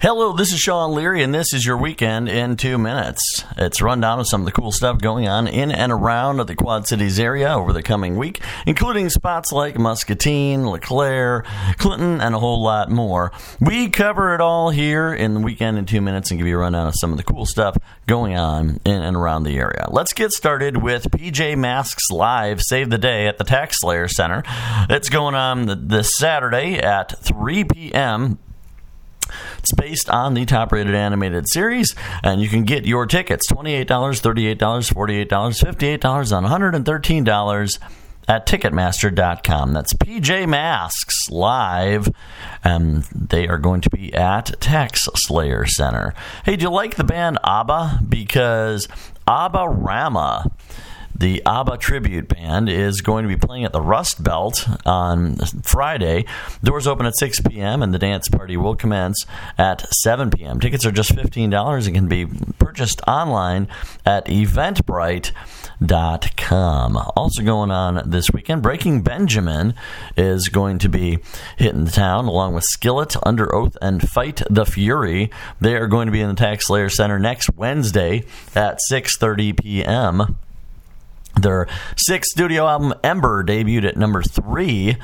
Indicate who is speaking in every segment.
Speaker 1: Hello, this is Sean Leary, and this is your weekend in two minutes. It's a rundown of some of the cool stuff going on in and around the Quad Cities area over the coming week, including spots like Muscatine, LeClaire, Clinton, and a whole lot more. We cover it all here in the weekend in two minutes and give you a rundown of some of the cool stuff going on in and around the area. Let's get started with PJ Masks Live Save the Day at the Tax Slayer Center. It's going on this Saturday at 3 p.m. It's based on the top rated animated series, and you can get your tickets $28, $38, $48, $58, and $113 at Ticketmaster.com. That's PJ Masks live, and they are going to be at Tax Slayer Center. Hey, do you like the band ABBA? Because ABBA Rama the ABBA tribute band is going to be playing at the Rust Belt on Friday. Doors open at 6 p.m. and the dance party will commence at 7 p.m. Tickets are just $15 and can be purchased online at eventbrite.com. Also going on this weekend, Breaking Benjamin is going to be hitting the town along with Skillet, Under Oath, and Fight the Fury. They are going to be in the Tax Slayer Center next Wednesday at 6:30 p.m. Their sixth studio album, Ember, debuted at number three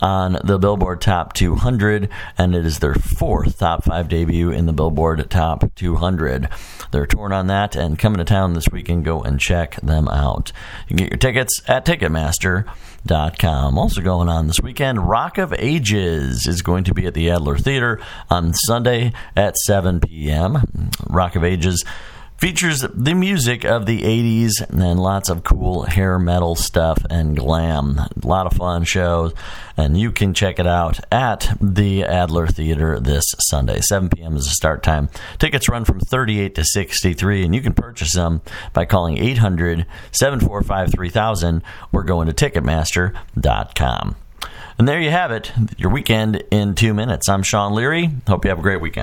Speaker 1: on the Billboard Top 200, and it is their fourth top five debut in the Billboard Top 200. They're torn on that and coming to town this weekend. Go and check them out. You can get your tickets at Ticketmaster.com. Also going on this weekend, Rock of Ages is going to be at the Adler Theater on Sunday at 7 p.m. Rock of Ages features the music of the 80s and lots of cool hair metal stuff and glam. A lot of fun shows, and you can check it out at the Adler Theater this Sunday. 7 p.m. is the start time. Tickets run from 38 to 63, and you can purchase them by calling 800 745 3000 or going to Ticketmaster.com. And there you have it, your weekend in two minutes. I'm Sean Leary. Hope you have a great weekend.